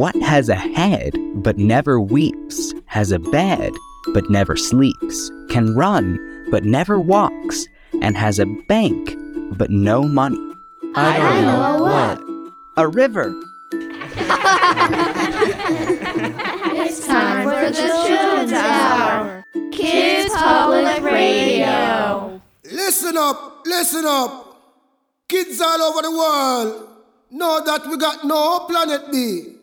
What has a head but never weeps, has a bed but never sleeps, can run but never walks, and has a bank but no money? I don't know what. A river. It's time for the Children's Hour. Kids Public Radio. Listen up, listen up. Kids all over the world know that we got no planet B.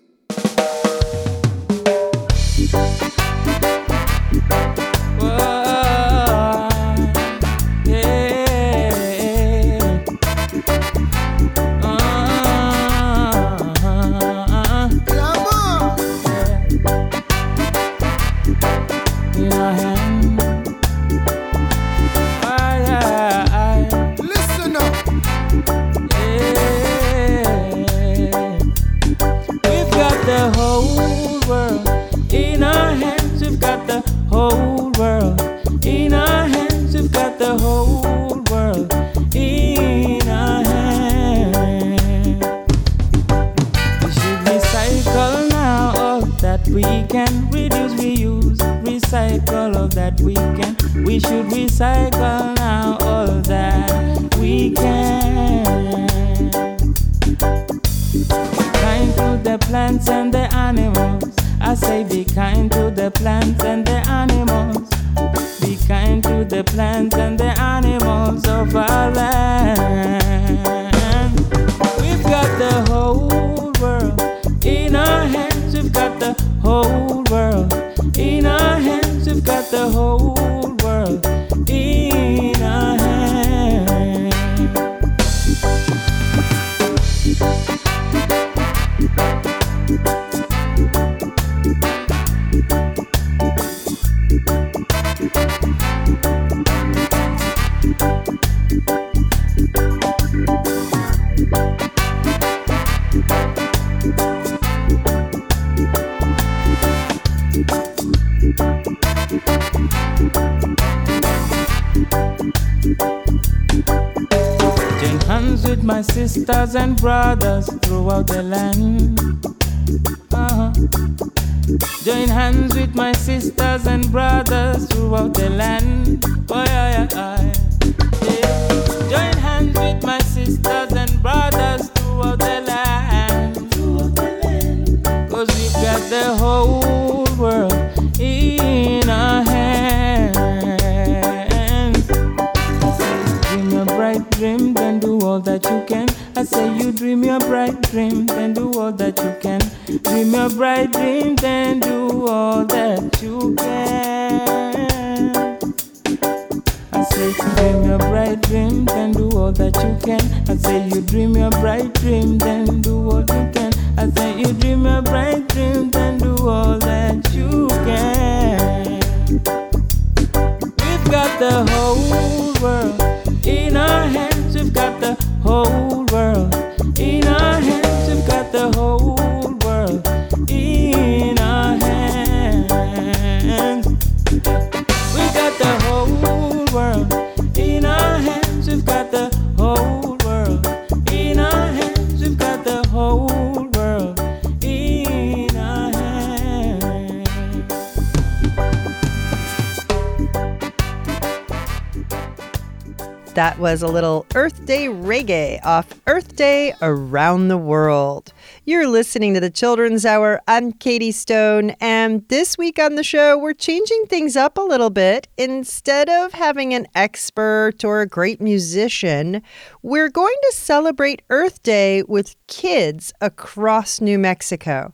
That was a little Earth Day reggae off Earth Day Around the World. You're listening to the Children's Hour. I'm Katie Stone, and this week on the show, we're changing things up a little bit. Instead of having an expert or a great musician, we're going to celebrate Earth Day with kids across New Mexico.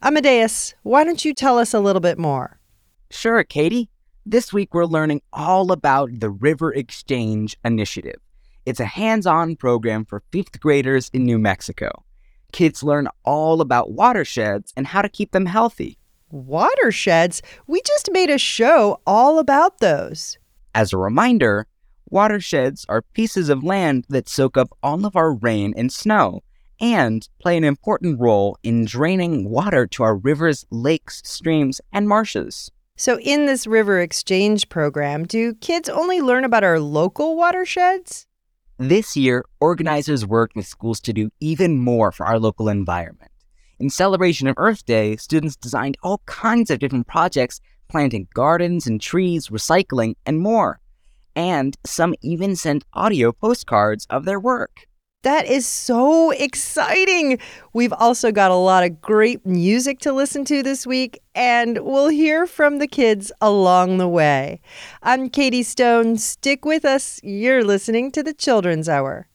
Amadeus, why don't you tell us a little bit more? Sure, Katie. This week we're learning all about the RiverXchange Initiative. It's a hands on program for fifth graders in New Mexico. Kids learn all about watersheds and how to keep them healthy. Watersheds? We just made a show all about those. As a reminder, watersheds are pieces of land that soak up all of our rain and snow and play an important role in draining water to our rivers, lakes, streams, and marshes. So, in this RiverXchange program, do kids only learn about our local watersheds? This year, organizers worked with schools to do even more for our local environment. In celebration of Earth Day, students designed all kinds of different projects, planting gardens and trees, recycling, and more. And some even sent audio postcards of their work. That is so exciting. We've also got a lot of great music to listen to this week, and we'll hear from the kids along the way. I'm Katie Stone. Stick with us. You're listening to the Children's Hour.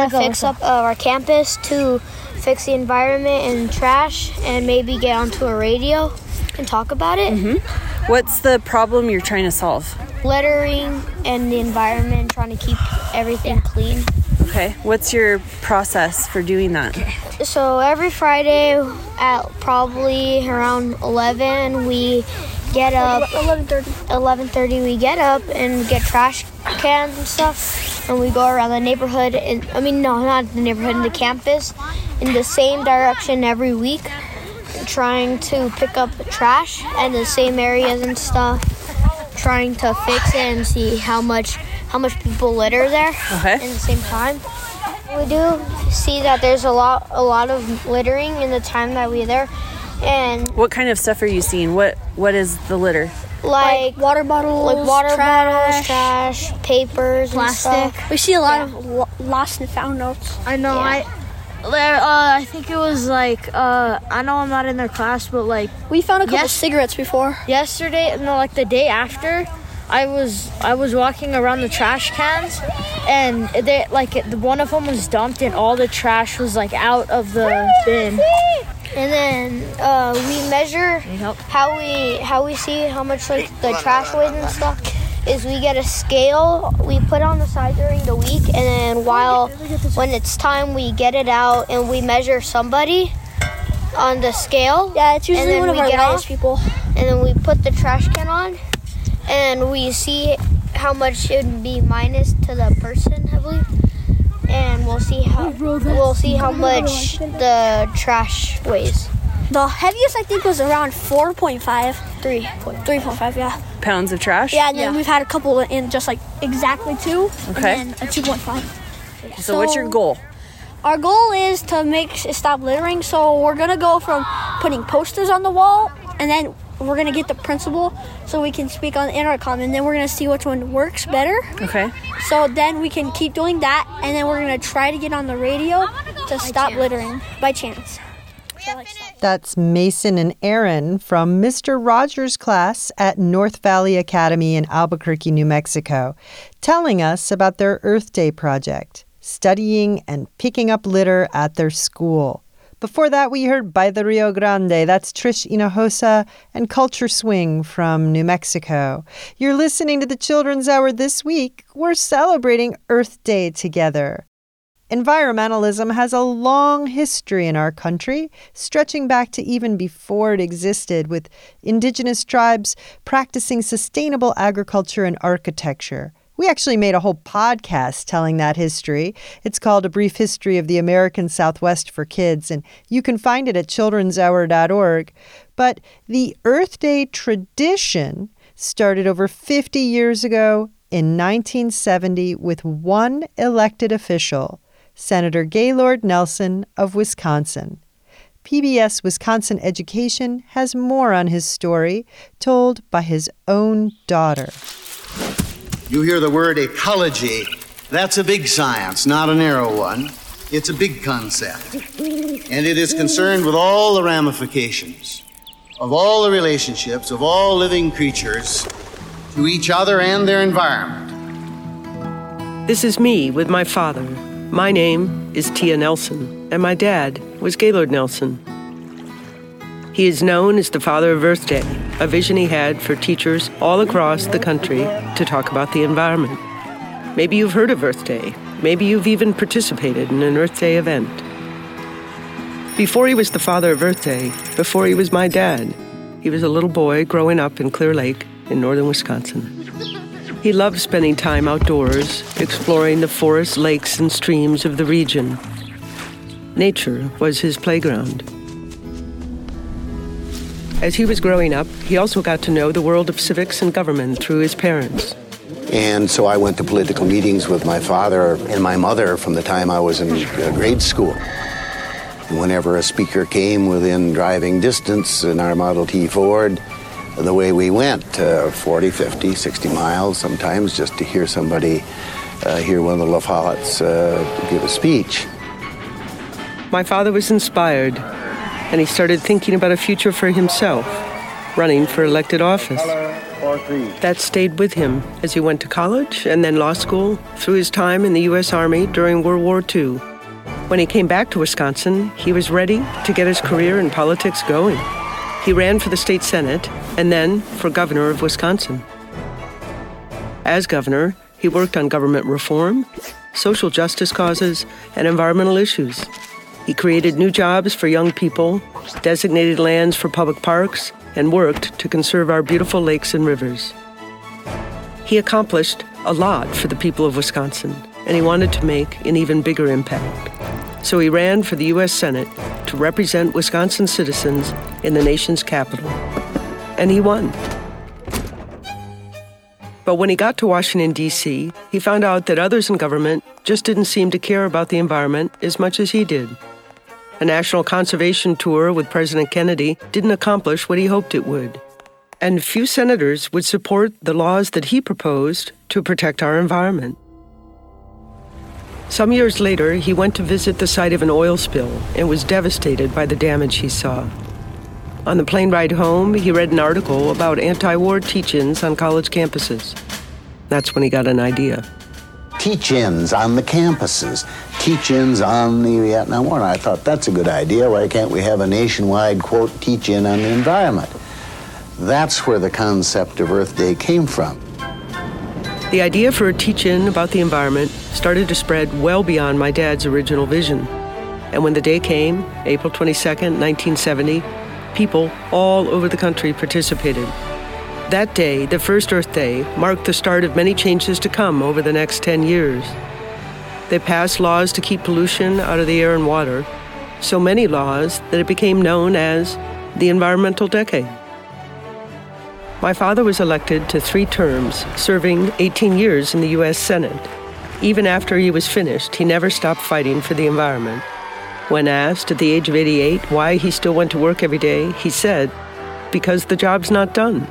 To do is we're trying to fix up uh, our campus to fix the environment and trash, and maybe get onto a radio and talk about it. What's the problem you're trying to solve? Littering and the environment, trying to keep everything clean. Okay. What's your process for doing that? So every Friday at probably around 11, we get up. 11:30. 11:30, we get up and get trash cans and stuff, and we go around the neighborhood. And I mean, no, not the neighborhood, in the campus, in the same direction every week, trying to pick up trash and the same areas and stuff, trying to fix it and see how much how much people litter there Okay. in the same time. We do see that there's a lot a lot of littering in the time that we're there, and What kind of stuff are you seeing? What What is the litter? Like, water bottles, like water bottles, trash, trash, papers, plastic. And stuff. We see a lot Yeah. of lo- lost and found notes. I know. Yeah. I There, uh, I think it was like uh, I know I'm not in their class, but like We found a couple Yes. cigarettes before. yesterday, no, like the day after, I was I was walking around the trash cans, and they like one of them was dumped, and all the trash was like out of the bin. And then uh, we measure how we how we see how much like the trash weighs and stuff. Is we get a scale we put on the side during the week, and then while when it's time we get it out and we measure somebody on the scale. Yeah, it's usually then one of we our get lightest people. and then we put the trash can on and we see how much it would be minus to the person I believe and we'll see how we'll see how much the trash weighs The heaviest I think was around 4.5. 3. 3.5, yeah. Pounds of trash? Yeah, and then we've had a couple in just like exactly 2. Okay. And then a 2.5. So, what's your goal? Our goal is to make stop littering, so we're gonna go from putting posters on the wall, and then we're gonna get the principal so we can speak on the intercom, and then we're gonna see which one works better. Okay. So then we can keep doing that, and then we're gonna try to get on the radio to stop littering by chance. So, like. That's Mason and Aaron from Mr. Rogers' class at North Valley Academy in Albuquerque, New Mexico, telling us about their Earth Day project, studying and picking up litter at their school. Before that, we heard By the Rio Grande. That's Tish Hinojosa and Culture Swing from New Mexico. You're listening to the Children's Hour this week. We're celebrating Earth Day together. Environmentalism has a long history in our country, stretching back to even before it existed, with indigenous tribes practicing sustainable agriculture and architecture. We actually made a whole podcast telling that history. It's called A Brief History of the American Southwest for Kids, and you can find it at childrenshour.org. But the Earth Day tradition started over 50 years ago in 1970 with one elected official, Senator Gaylord Nelson of Wisconsin. PBS Wisconsin Education has more on his story, told by his own daughter. You hear the word ecology. That's a big science, not a narrow one. It's a big concept. And it is concerned with all the ramifications of all the relationships of all living creatures to each other and their environment. This is me with my father. My name is Tia Nelson, and my dad was Gaylord Nelson. He is known as the father of Earth Day, a vision he had for teachers all across the country to talk about the environment. Maybe you've heard of Earth Day. Maybe you've even participated in an Earth Day event. Before he was the father of Earth Day, before he was my dad, he was a little boy growing up in Clear Lake in northern Wisconsin. He loved spending time outdoors, exploring the forests, lakes, and streams of the region. Nature was his playground. As he was growing up, he also got to know the world of civics and government through his parents. And so I went to political meetings with my father and my mother from the time I was in uh, grade school. Whenever a speaker came within driving distance in our Model T Ford, the way we went, uh, 40, 50, 60 miles sometimes, just to hear somebody, uh, hear one of the La Follettes uh, give a speech. My father was inspired, and he started thinking about a future for himself, running for elected office. That stayed with him as he went to college and then law school through his time in the U.S. Army during World War II. When he came back to Wisconsin, he was ready to get his career in politics going. He ran for the state senate and then for governor of Wisconsin. As governor, he worked on government reform, social justice causes, and environmental issues. He created new jobs for young people, designated lands for public parks, and worked to conserve our beautiful lakes and rivers. He accomplished a lot for the people of Wisconsin, and he wanted to make an even bigger impact. So he ran for the U.S. Senate to represent Wisconsin citizens in the nation's capital. And he won. But when he got to Washington, D.C., he found out that others in government just didn't seem to care about the environment as much as he did. A national conservation tour with President Kennedy didn't accomplish what he hoped it would. And few senators would support the laws that he proposed to protect our environment. Some years later, he went to visit the site of an oil spill and was devastated by the damage he saw. On the plane ride home, he read an article about anti war teach ins on college campuses. That's when he got an idea. Teach ins on the campuses, teach ins on the Vietnam War. And I thought that's a good idea. Why can't we have a nationwide, quote, teach in on the environment? That's where the concept of Earth Day came from. The idea for a teach in about the environment started to spread well beyond my dad's original vision. And when the day came, April 22nd, 1970, people all over the country participated. That day, the first Earth Day, marked the start of many changes to come over the next 10 years. They passed laws to keep pollution out of the air and water, so many laws that it became known as the Environmental Decade. My father was elected to three terms, serving 18 years in the U.S. Senate. Even after he was finished, he never stopped fighting for the environment. When asked at the age of 88 why he still went to work every day, he said, Because the job's not done.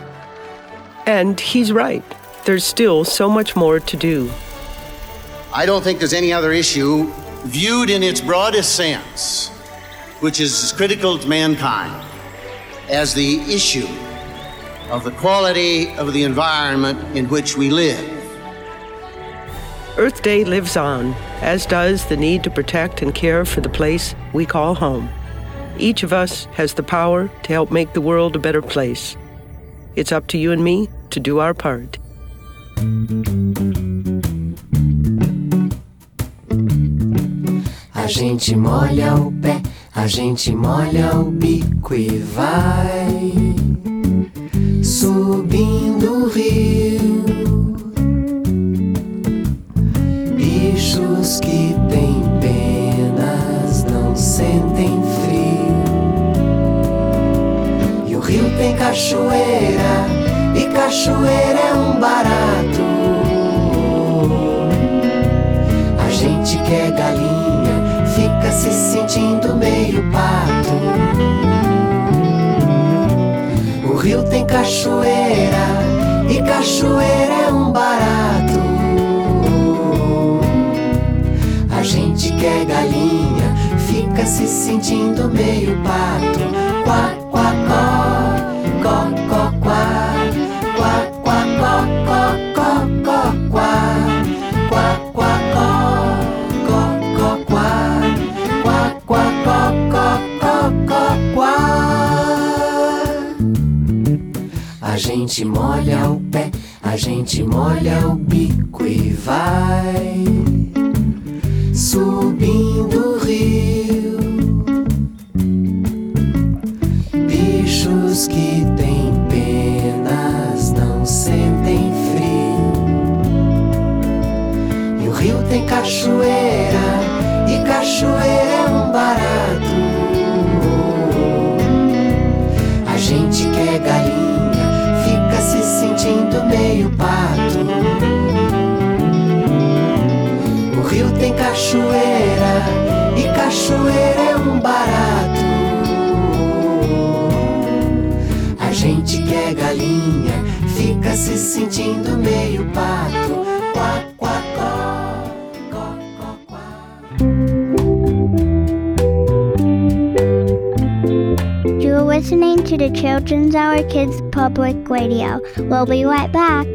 And he's right. There's still so much more to do. I don't think there's any other issue viewed in its broadest sense, which is as critical to mankind, as the issue of the quality of the environment in which we live. Earth Day lives on, as does the need to protect and care for the place we call home. Each of us has the power to help make the world a better place. It's up to you and me to do our part. A gente molha o pé, a gente molha o bico e vai subindo o rio. Bichos que têm penas não sentem frio. E o rio tem cachoeira, e cachoeira é um barato. A gente quer galinha, fica se sentindo meio pato. O rio tem cachoeira e cachoeira é um barato. A gente quer galinha, fica se sentindo meio pato. Gente molha o pé, a gente molha o bico e vai subindo o rio. Bichos que têm penas não sentem frio. E o rio tem cachoeira, e cachoeira é um barato. A gente quer galinha, sentindo meio pato. O rio tem cachoeira, e cachoeira é um barato. A gente quer galinha, fica se sentindo meio pato. Quá, quá, listening to the Children's Hour Kids Public Radio. We'll be right back.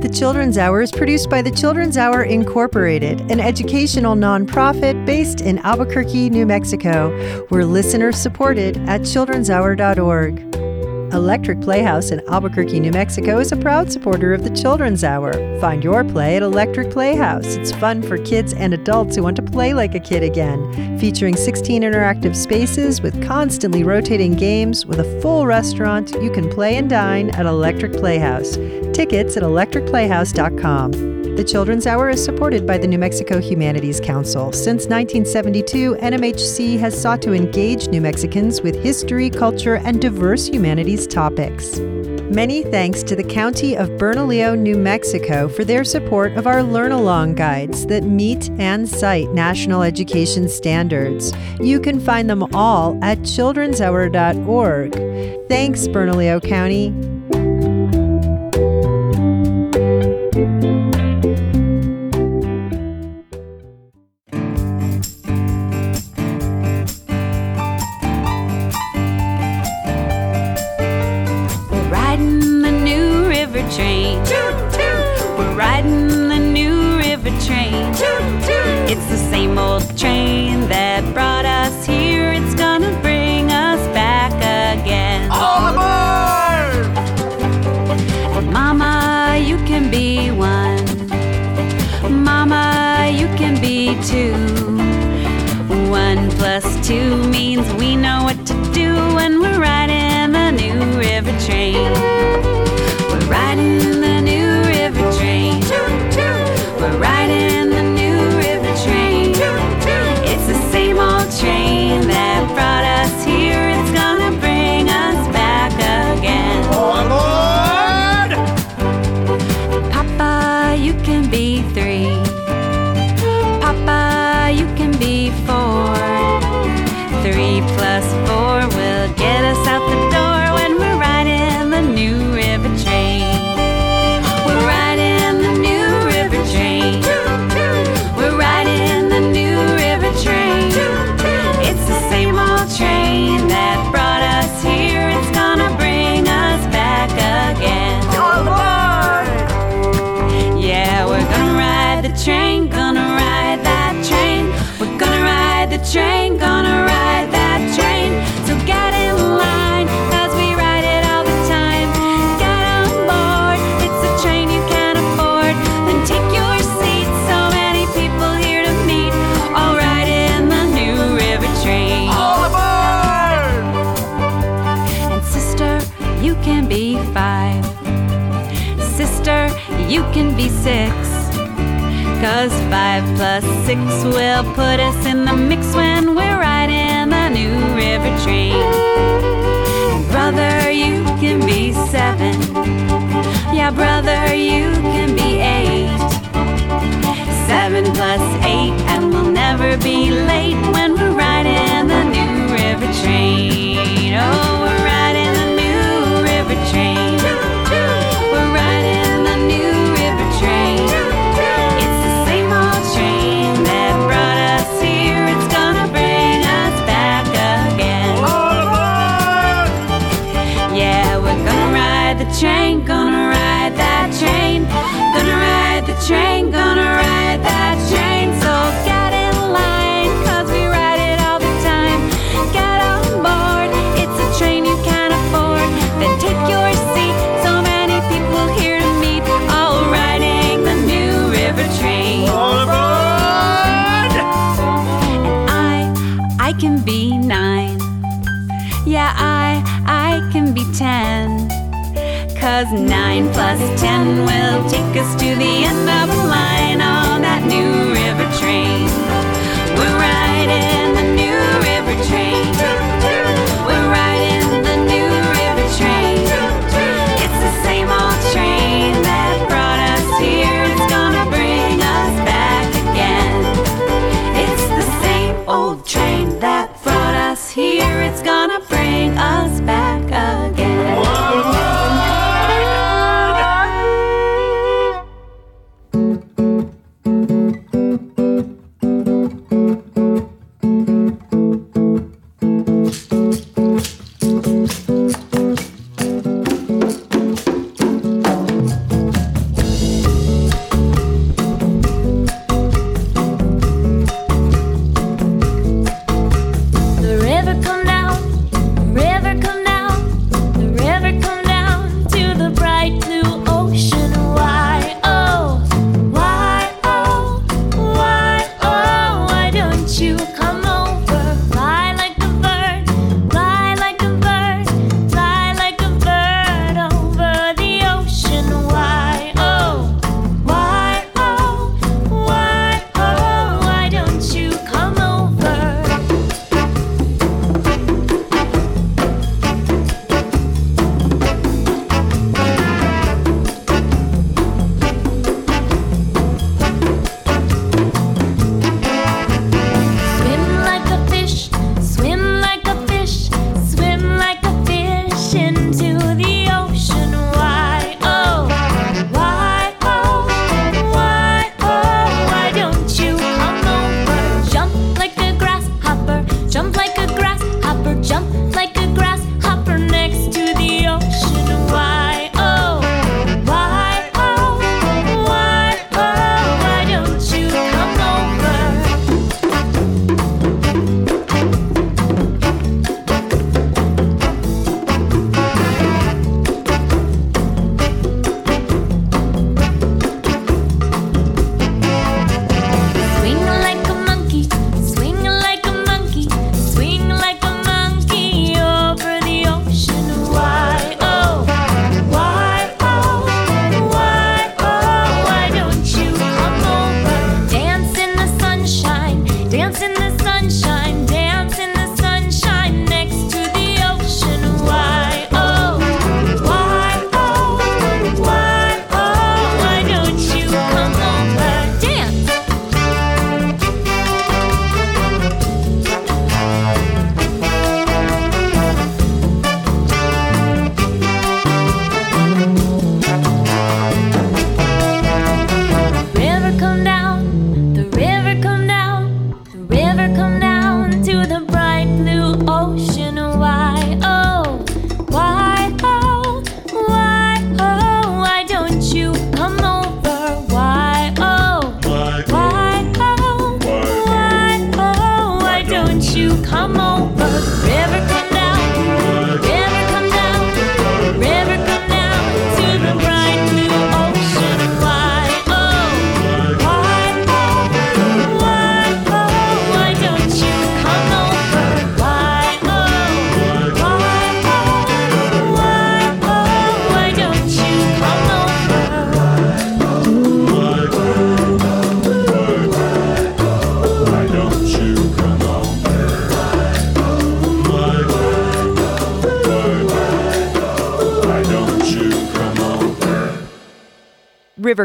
The Children's Hour is produced by the Children's Hour Incorporated, an educational nonprofit based in Albuquerque, New Mexico. We're listener supported at children'shour.org. Electric Playhouse in Albuquerque, New Mexico is a proud supporter of the Children's Hour. Find your play at Electric Playhouse. It's fun for kids and adults who want to play like a kid again. Featuring 16 interactive spaces with constantly rotating games with a full restaurant, you can play and dine at Electric Playhouse. Tickets at electricplayhouse.com. The Children's Hour is supported by the New Mexico Humanities Council. Since 1972, NMHC has sought to engage New Mexicans with history, culture, and diverse humanities topics. Many thanks to the County of Bernalillo, New Mexico for their support of our Learn Along guides that meet and cite national education standards. You can find them all at children'shour.org. Thanks, Bernalillo County. you can be six. Cause five plus six will put us in the mix when we're riding the new river train. Brother, you can be seven. Yeah, brother, you can be eight. Seven plus eight, and we'll never be late when we're riding the new river train. Oh, we're riding the new river train. train, gonna ride that train, gonna ride the train, gonna ride. nine plus ten will take us to the end of the line on that new river train. We're riding the new river train. We're riding the new river train. It's the same old train that brought us here. It's gonna bring us back again. It's the same old train that brought us here. It's gonna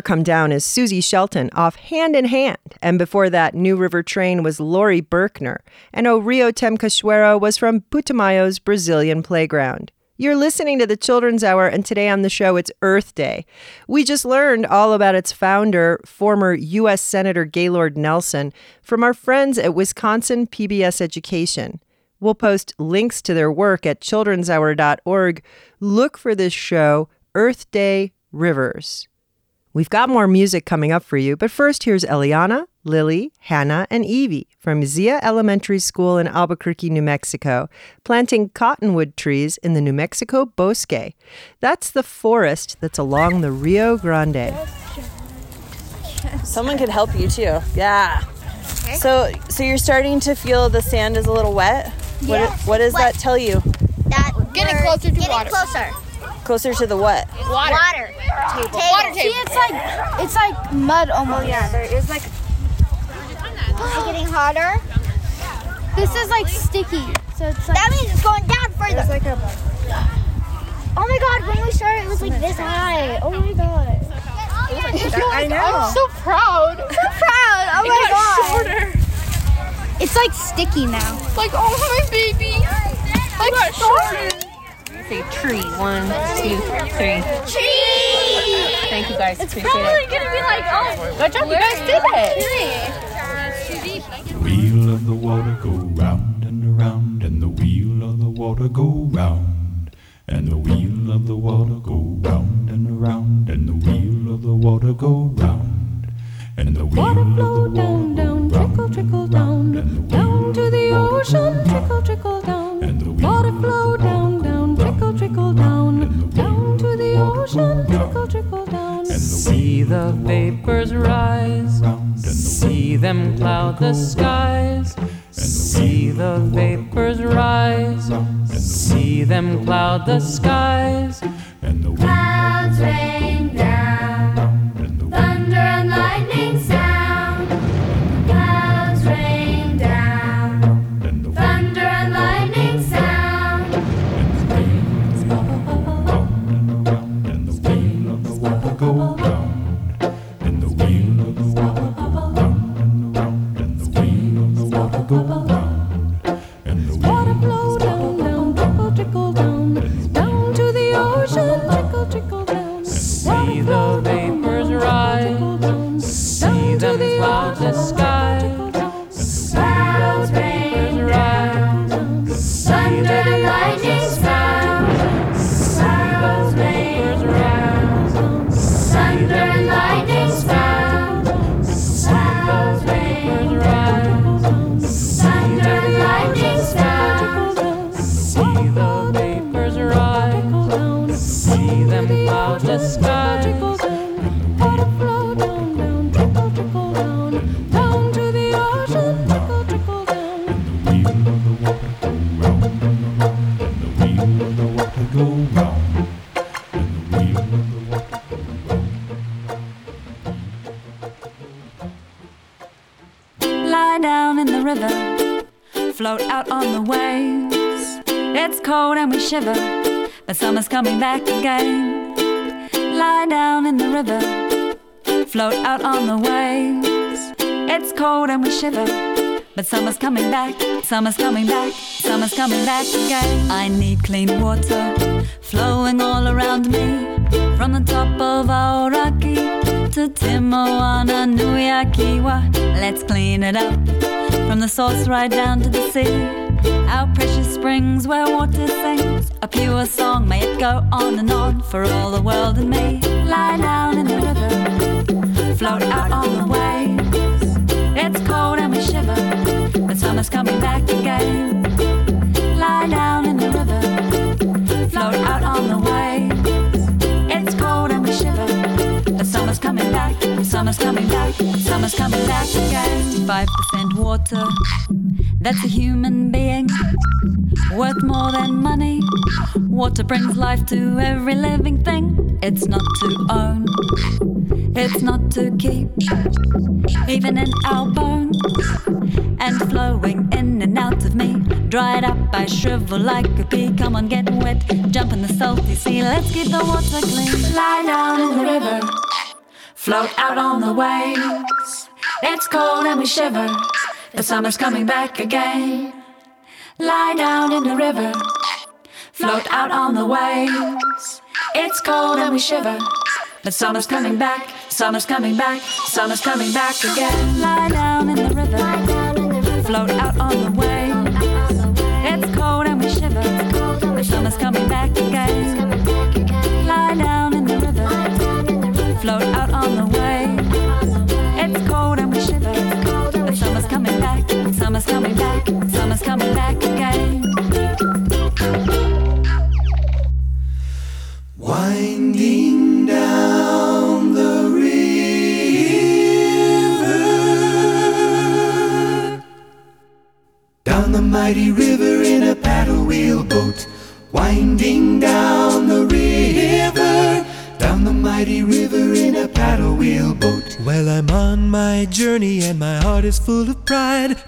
Come Down is Suzi Shelton off Hand in Hand. And before that, New River Train was Laurie Berkner. And O Rio Tem Cachoeira was from Putumayo's Brazilian Playground. You're listening to the Children's Hour, and today on the show it's Earth Day. We just learned all about its founder, former U.S. Senator Gaylord Nelson, from our friends at Wisconsin PBS Education. We'll post links to their work at childrenshour.org. Look for this show, Earth Day Rivers. We've got more music coming up for you, but first here's Eliana, Lily, Hannah, and Evie from Zia Elementary School in Albuquerque, New Mexico, planting cottonwood trees in the New Mexico Bosque. That's the forest that's along the Rio Grande. Someone could help you too. Yeah. Okay. So, so you're starting to feel the sand is a little wet. What, what does that tell you? That Getting closer to getting water. Getting closer. Closer to the what? Water. Water. Table. Water table. See, it's like it's like mud almost. Oh yeah, there is like. Is it getting hotter? This is like sticky, so it's like. That means it's going down further. like a. Oh my god, when we started, it was like this high. Oh my god. I know. I'm so proud. So proud. Oh It my got god. shorter. It's like sticky now. Like oh my baby. Like shorter. Say tree. One, two, three. Tree. Thank you guys. It's Appreciate probably it. gonna be like oh. Good job, you guys did it. The wheel of the water go round and around, and the wheel of the water go round, and the wheel of the water go round and around, and the wheel of the water go round, and the wheel Water of the water flow water down, down, trickle, trickle down, down to the ocean, trickle, the vapors rise, see them cloud the skies. And see the vapors rise, see them cloud the skies. It's cold and we shiver, but summer's coming back again. Lie down in the river, float out on the waves. It's cold and we shiver, but summer's coming back. Summer's coming back. Summer's coming back again. I need clean water flowing all around me, from the top of Aoraki to Te Moana-nui-a-Kiwa. Let's clean it up from the source right down to the sea our precious springs where water sings a pure song. May it go on and on for all the world and me. Lie down in the river, float out on the waves. It's cold and we shiver, but summer's coming back again. Lie down in the river, float out on the waves. It's cold and we shiver, but summer's coming back. Summer's coming back, summer's coming back again. 5% water. That's a human being worth more than money. Water brings life to every living thing. It's not to own, it's not to keep, even in our bones. And flowing in and out of me, dried up, I shrivel like a pea. Come on, get wet, jump in the salty sea. Let's keep the water clean. Lie down in the river, float out on the waves. It's cold and we shiver. The summer's coming back again. Lie down in the river, float out on the waves. It's cold and we shiver. But summer's coming back, summer's coming back, summer's coming back again. Lie down in the river, float out on the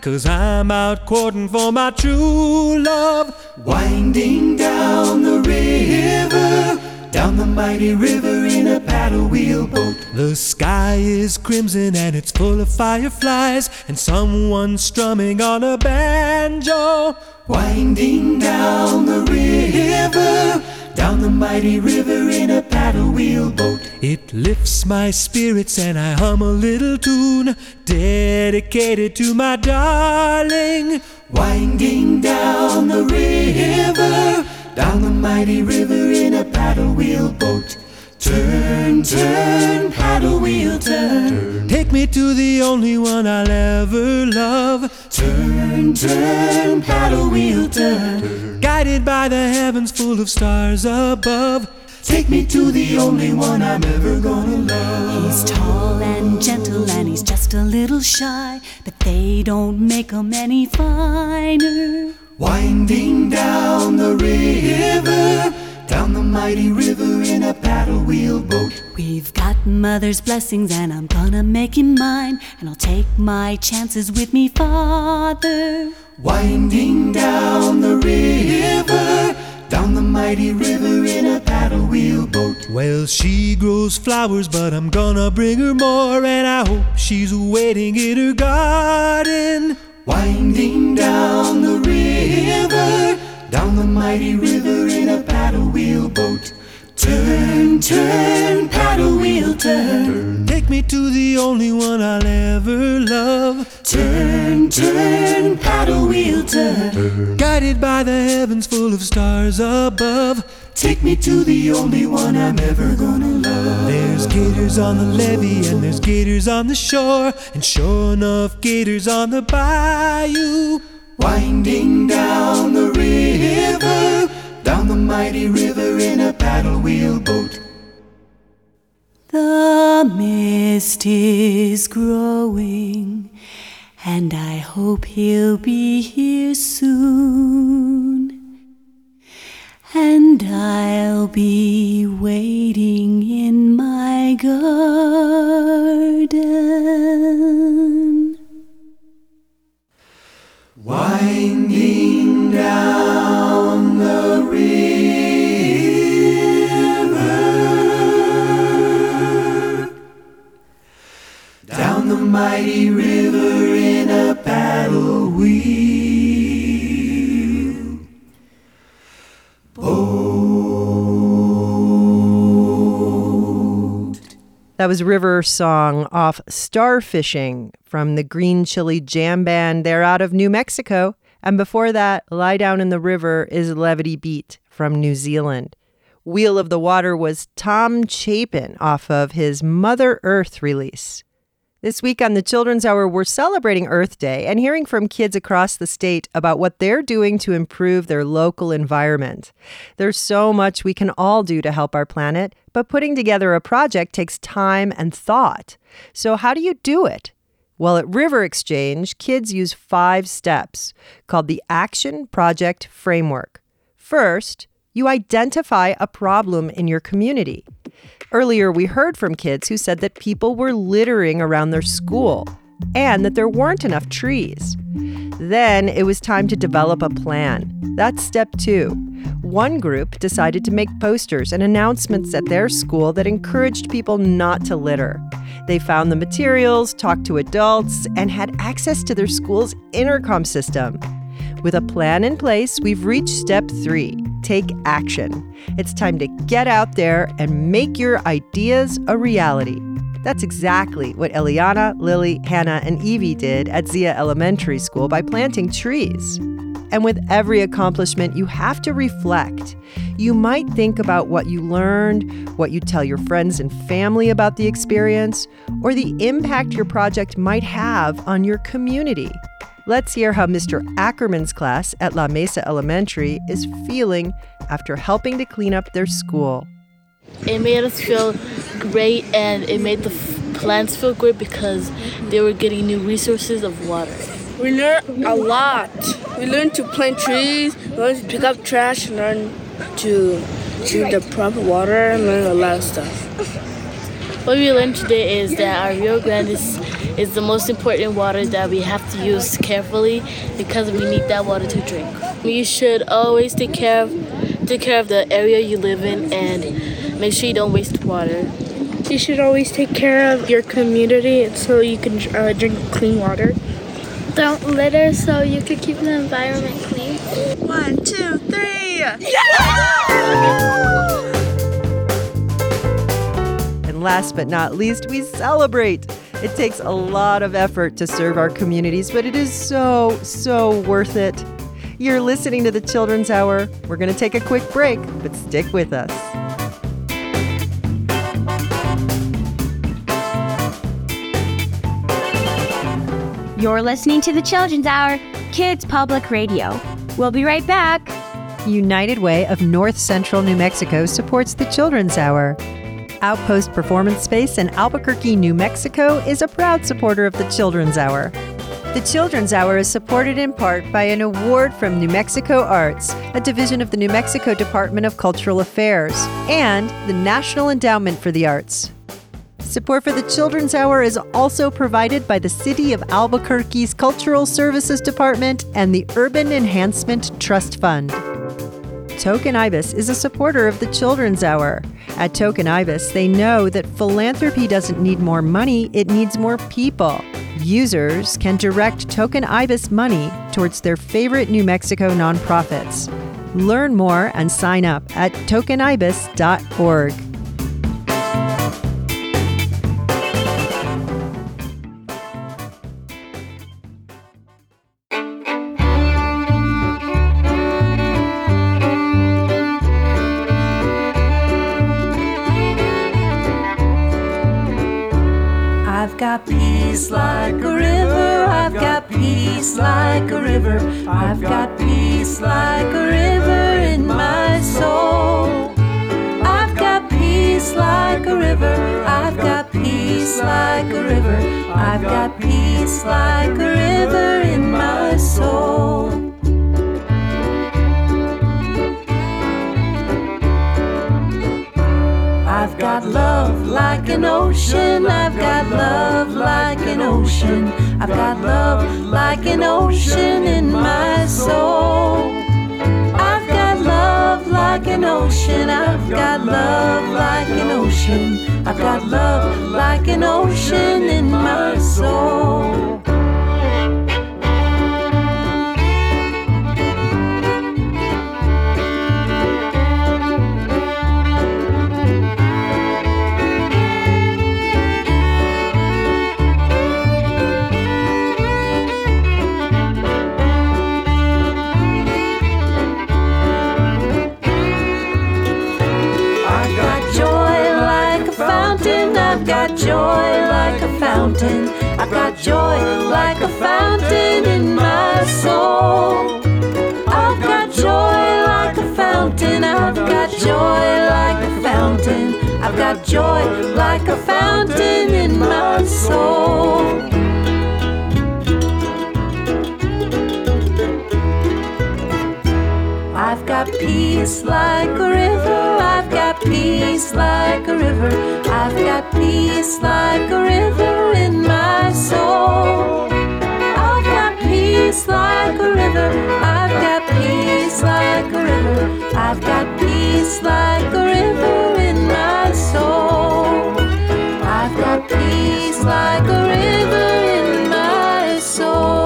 cause I'm out courting for my true love. Winding down the river, down the mighty river in a paddle wheel boat. The sky is crimson and it's full of fireflies, and someone strumming on a banjo. Winding down the river, down the mighty river in a paddle wheel boat. It lifts my spirits and I hum a little tune dedicated to my darling. Winding down the river, down the mighty river in a paddle wheel boat. Turn, turn, paddle wheel, turn. Take me to the only one I'll ever love. Turn, turn, paddle wheel, turn. Guided by the heavens full of stars above. Take me to the only one I'm ever gonna love. He's tall and gentle and he's just a little shy, but they don't make him any finer. Winding down the river, down the mighty river in a paddle wheel boat. We've got mother's blessings and I'm gonna make him mine, and I'll take my chances with me, father. Winding down the river, down the mighty river in a paddle wheel boat. Well, she grows flowers, but I'm gonna bring her more, and I hope she's waiting in her garden. Winding down the river, down the mighty river in a paddle wheel boat. Turn, turn, paddle wheel, turn. Take me to the only one I'll ever love. Turn, turn, paddle wheel, turn. Guided by the heavens full of stars above. Take me to the only one I'm ever gonna love. There's gators on the levee and there's gators on the shore, and sure enough, gators on the bayou. Winding down the river, down the mighty river in a paddle wheel boat. The mist is growing, and I hope he'll be here soon. And I'll be waiting in my garden. Mighty river in a paddle wheel. That was River Song off Starfishing from the Green Chili Jam Band. They're out of New Mexico. And before that, Lie Down in the River is Levity Beat from New Zealand. Wheel of the Water was Tom Chapin off of his Mother Earth release. This week on the Children's Hour, we're celebrating Earth Day and hearing from kids across the state about what they're doing to improve their local environment. There's so much we can all do to help our planet, but putting together a project takes time and thought. So, how do you do it? Well, at RiverXchange, kids use five steps called the Action Project Framework. First, you identify a problem in your community. Earlier, we heard from kids who said that people were littering around their school and that there weren't enough trees. Then it was time to develop a plan. That's step two. One group decided to make posters and announcements at their school that encouraged people not to litter. They found the materials, talked to adults, and had access to their school's intercom system. With a plan in place, we've reached step three take action. It's time to get out there and make your ideas a reality. That's exactly what Eliana, Lily, Hannah, and Evie did at Zia Elementary School by planting trees. And with every accomplishment, you have to reflect. You might think about what you learned, what you tell your friends and family about the experience, or the impact your project might have on your community. Let's hear how Mr. Ackerman's class at La Mesa Elementary is feeling after helping to clean up their school. It made us feel great and it made the f- plants feel great because they were getting new resources of water. We learned a lot. We learned to plant trees, learned to pick up trash, and learn to choose the proper water, and learn a lot of stuff. What we learned today is that our Rio Grande is, is the most important water that we have to use carefully because we need that water to drink. You should always take care of take care of the area you live in and make sure you don't waste water. You should always take care of your community so you can uh, drink clean water. Don't litter so you can keep the environment clean. One, two, three. And last but not least, we celebrate. It takes a lot of effort to serve our communities, but it is so, so worth it. You're listening to the Children's Hour. We're going to take a quick break, but stick with us. You're listening to the Children's Hour, Kids Public Radio. We'll be right back. United Way of North Central New Mexico supports the Children's Hour. Outpost Performance Space in Albuquerque, New Mexico is a proud supporter of the Children's Hour. The Children's Hour is supported in part by an award from New Mexico Arts, a division of the New Mexico Department of Cultural Affairs, and the National Endowment for the Arts. Support for the Children's Hour is also provided by the City of Albuquerque's Cultural Services Department and the Urban Enhancement Trust Fund. Token Ibis is a supporter of the Children's Hour. At Token Ibis, they know that philanthropy doesn't need more money, it needs more people. Users can direct Token Ibis money towards their favorite New Mexico nonprofits. Learn more and sign up at tokenibis.org. like a river. I've got peace like a river. I've got peace like a river in my soul. I've got peace like a river. I've got peace like a river. I've got peace like a river in my soul. Got love like an ocean. I've got love like an ocean. I've got love like an ocean in my soul. I've got love like an ocean. I've got love like an ocean. I've got love like an ocean in my soul. mountain. I've got joy like a fountain in my soul. I've got joy like a fountain. I've got joy like a fountain. I've got joy like a fountain in my soul. I've got peace like a river. Peace like a river. I've got peace like a river in my soul. I've got peace like a river. I've got peace like a river. I've got peace like a river in my soul. I've got peace like a river in my soul.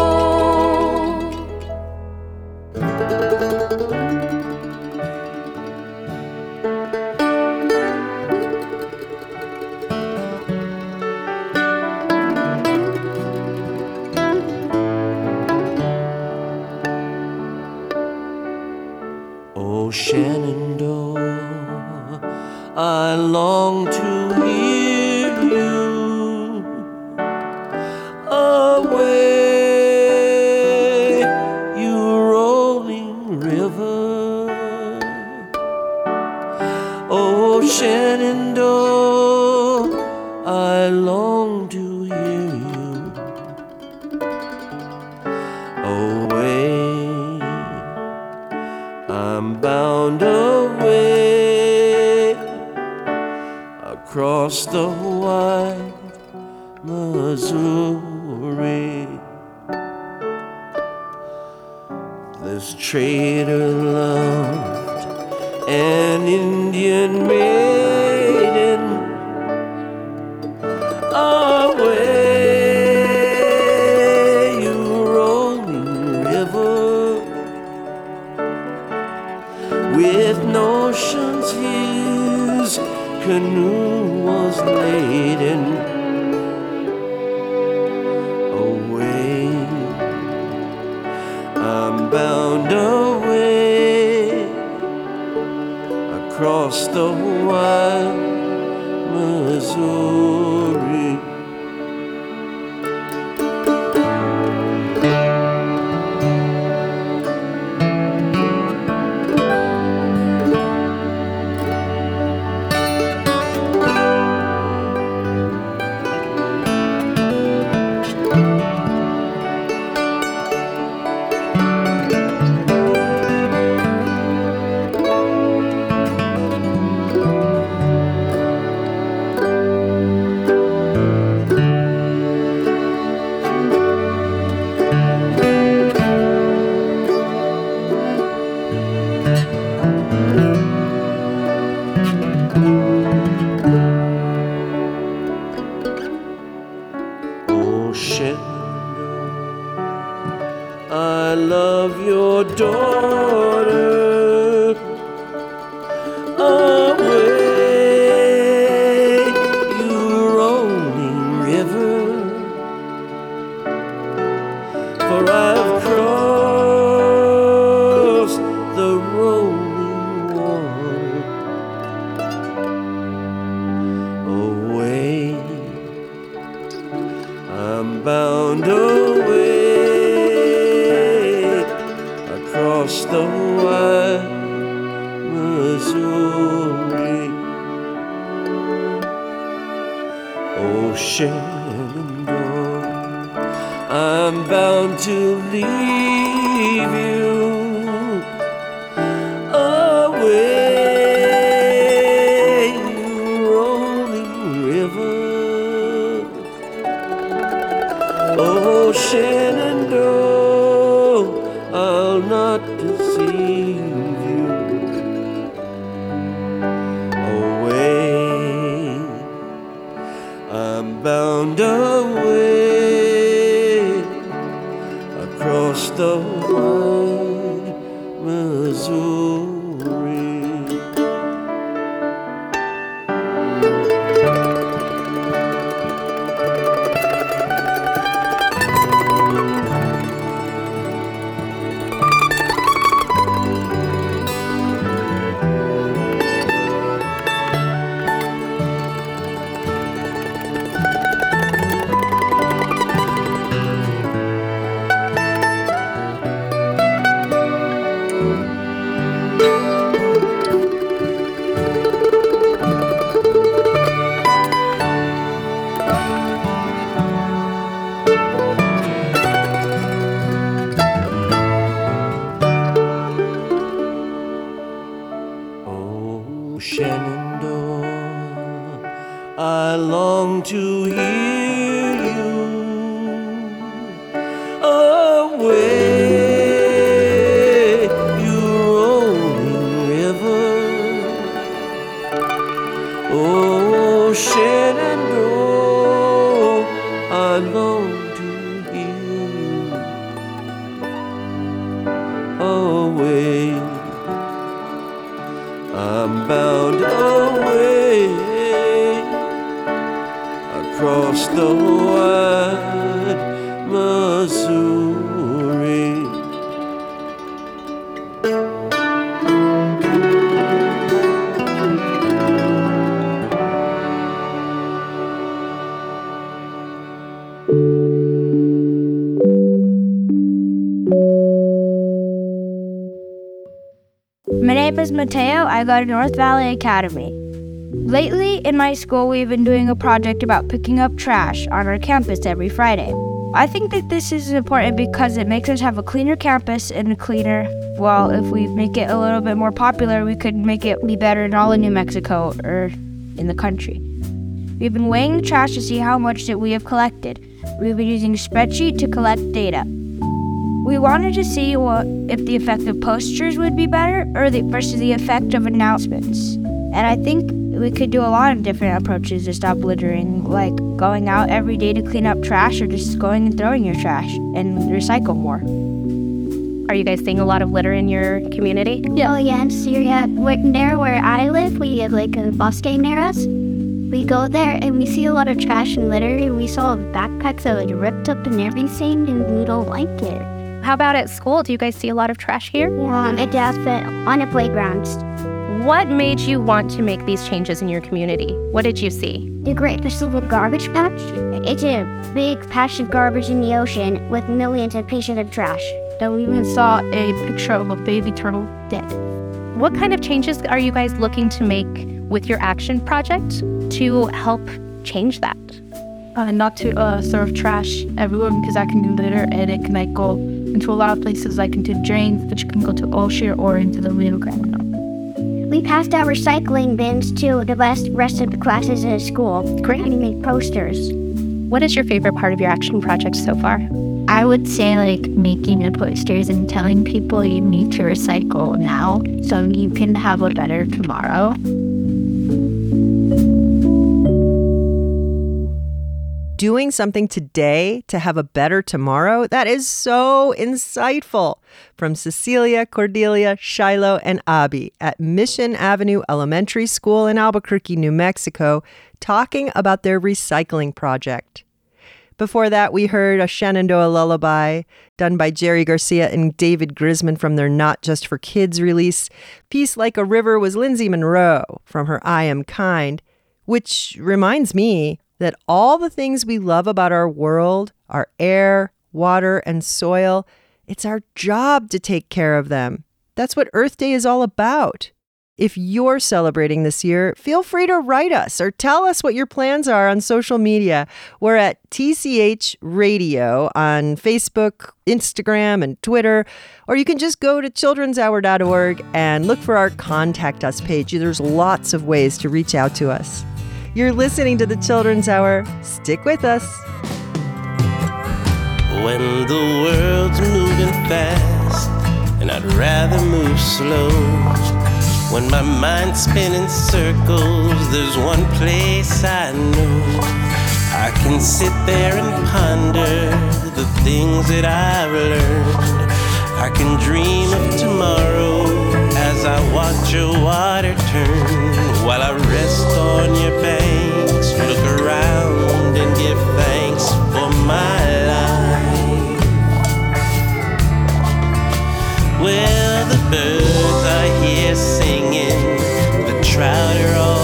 I long to trader loved an Indian maiden away, you rolling river with notions his canoe was laden across the wide Missouri. Oh, shit Mateo. I go to North Valley Academy. Lately, in my school, we've been doing a project about picking up trash on our campus every Friday. I think that this is important because it makes us have a cleaner campus and a cleaner. Well, if we make it a little bit more popular, we could make it be better in all of New Mexico or in the country. We've been weighing the trash to see how much that we have collected. We've been using a spreadsheet to collect data. We wanted to see what if the effect of posters would be better or the versus the effect of announcements. And I think we could do a lot of different approaches to stop littering, like going out every day to clean up trash or just going and throwing your trash and recycle more. Are you guys seeing a lot of litter in your community? Oh, yeah, in Syria. Where, near where I live, we have like a bosque near us. We go there and we see a lot of trash and litter, and we saw backpacks that were ripped up and everything, and we don't like it. How about at school? Do you guys see a lot of trash here? Yeah, it does, but on the playgrounds. What made you want to make these changes in your community? What did you see? The Great Pacific Garbage Patch. It's a big patch of garbage in the ocean with millions of pieces of trash. Then we even saw a picture of a baby turtle dead. What kind of changes are you guys looking to make with your action project to help change that? Uh, not to uh, serve trash everywhere because that can do litter and it can like go into a lot of places like into drains which can go to ocean or into the Rio Grande. We passed out recycling bins to the rest, rest of the classes at school. Great. And we made posters. What is your favorite part of your action project so far? I would say like making the posters and telling people you need to recycle now so you can have a better tomorrow. Doing something today to have a better tomorrow? That is so insightful. From Cecilia, Cordelia, Shiloh, and Abby at Mission Avenue Elementary School in Albuquerque, New Mexico, talking about their recycling project. Before that, we heard a Shenandoah lullaby done by Jerry Garcia and David Grisman from their Not Just for Kids release. Peace Like a River was Lindsey Munroe from her I Am Kind, which reminds me that all the things we love about our world, our air, water, and soil, it's our job to take care of them. That's what Earth Day is all about. If you're celebrating this year, feel free to write us or tell us what your plans are on social media. We're at TCH Radio on Facebook, Instagram, and Twitter. Or you can just go to children'shour.org and look for our Contact Us page. There's lots of ways to reach out to us. You're listening to the Children's Hour. Stick with us. When the world's moving fast and I'd rather move slow. When my mind's spinning circles, there's one place I know. I can sit there and ponder the things that I've learned. I can dream of tomorrow as I watch your water turn while I rest on your banks, look around and give thanks for my life. Well, the birds are here singing, the trout are all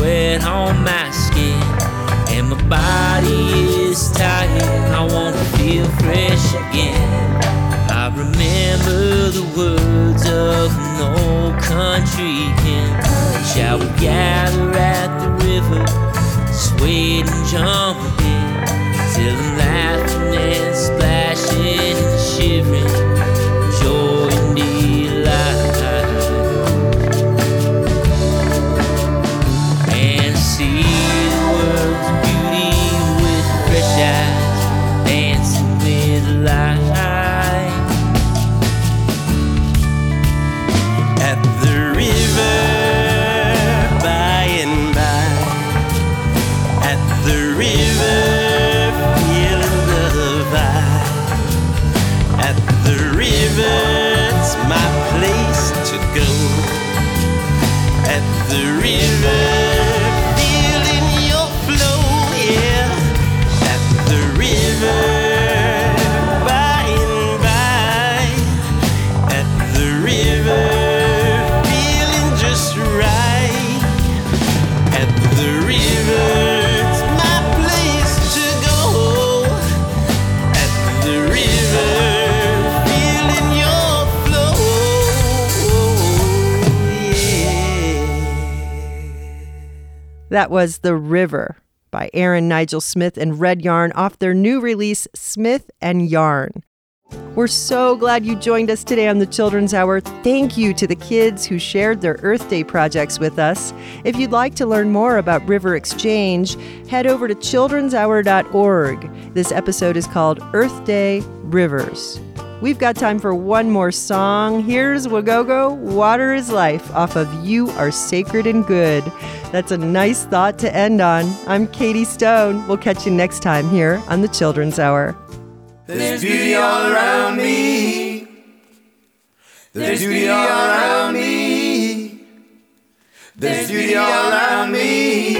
sweat on my skin, and my body is tired. I want to feel fresh again. I remember the words of an old country hymn. Shall we gather at the river, swaying and jumping, That was The River by Aaron Nigel Smith and Red Yarn off their new release, Smith and Yarn. We're so glad you joined us today on the Children's Hour. Thank you to the kids who shared their Earth Day projects with us. If you'd like to learn more about RiverXchange, head over to childrenshour.org. This episode is called Earth Day Rivers. We've got time for one more song. Here's Wagogo, Water is Life, off of You Are Sacred and Good. That's a nice thought to end on. I'm Katie Stone. We'll catch you next time here on the Children's Hour. There's beauty all around me. There's beauty all around me. There's beauty all around me.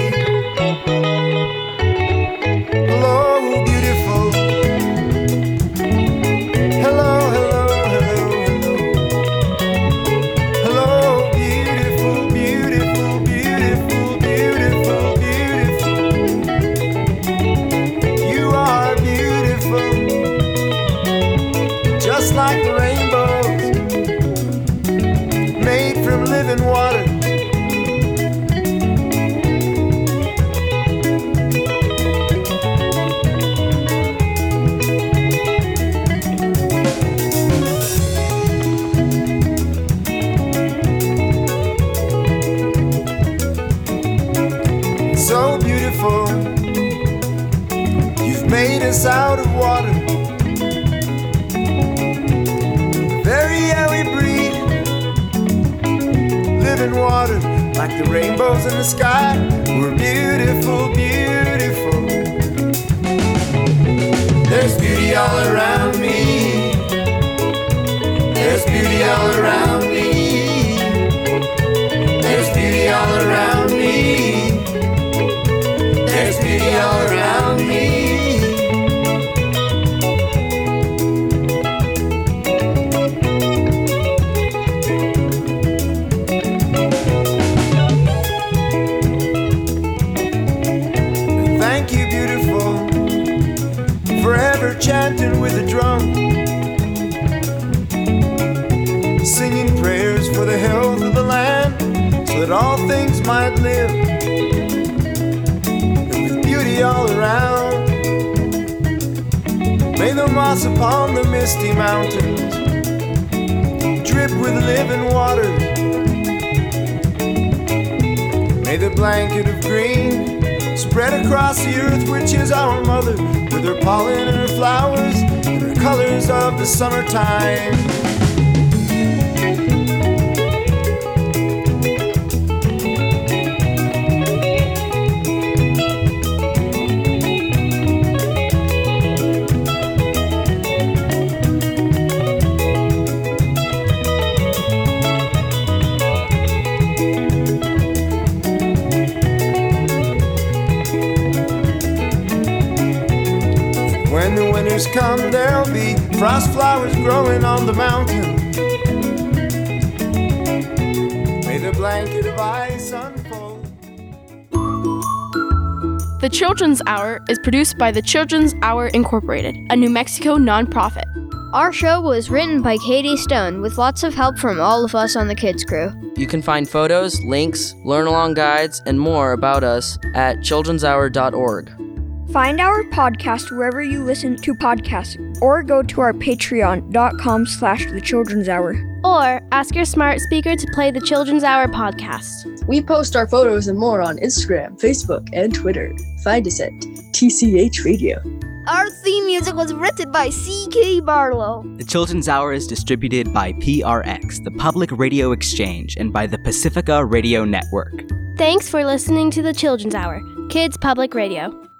Upon the misty mountains drip with living water. May the blanket of green spread across the earth, which is our mother, with her pollen and her flowers and her colors of the summertime. Winters come, there'll be frost flowers growing on the mountain. May the blanket of ice unfold. The Children's Hour is produced by the Children's Hour Incorporated, a New Mexico nonprofit. Our show was written by Katie Stone with lots of help from all of us on the kids crew. You can find photos, links, learn along guides, and more about us at childrenshour.org. Find our podcast wherever you listen to podcasts or go to our patreon.com slash the children's hour. Or ask your smart speaker to play the Children's Hour podcast. We post our photos and more on Instagram, Facebook, and Twitter. Find us at TCH Radio. Our theme music was written by C.K. Barlow. The Children's Hour is distributed by PRX, the Public Radio Exchange, and by the Pacifica Radio Network. Thanks for listening to the Children's Hour, Kids Public Radio.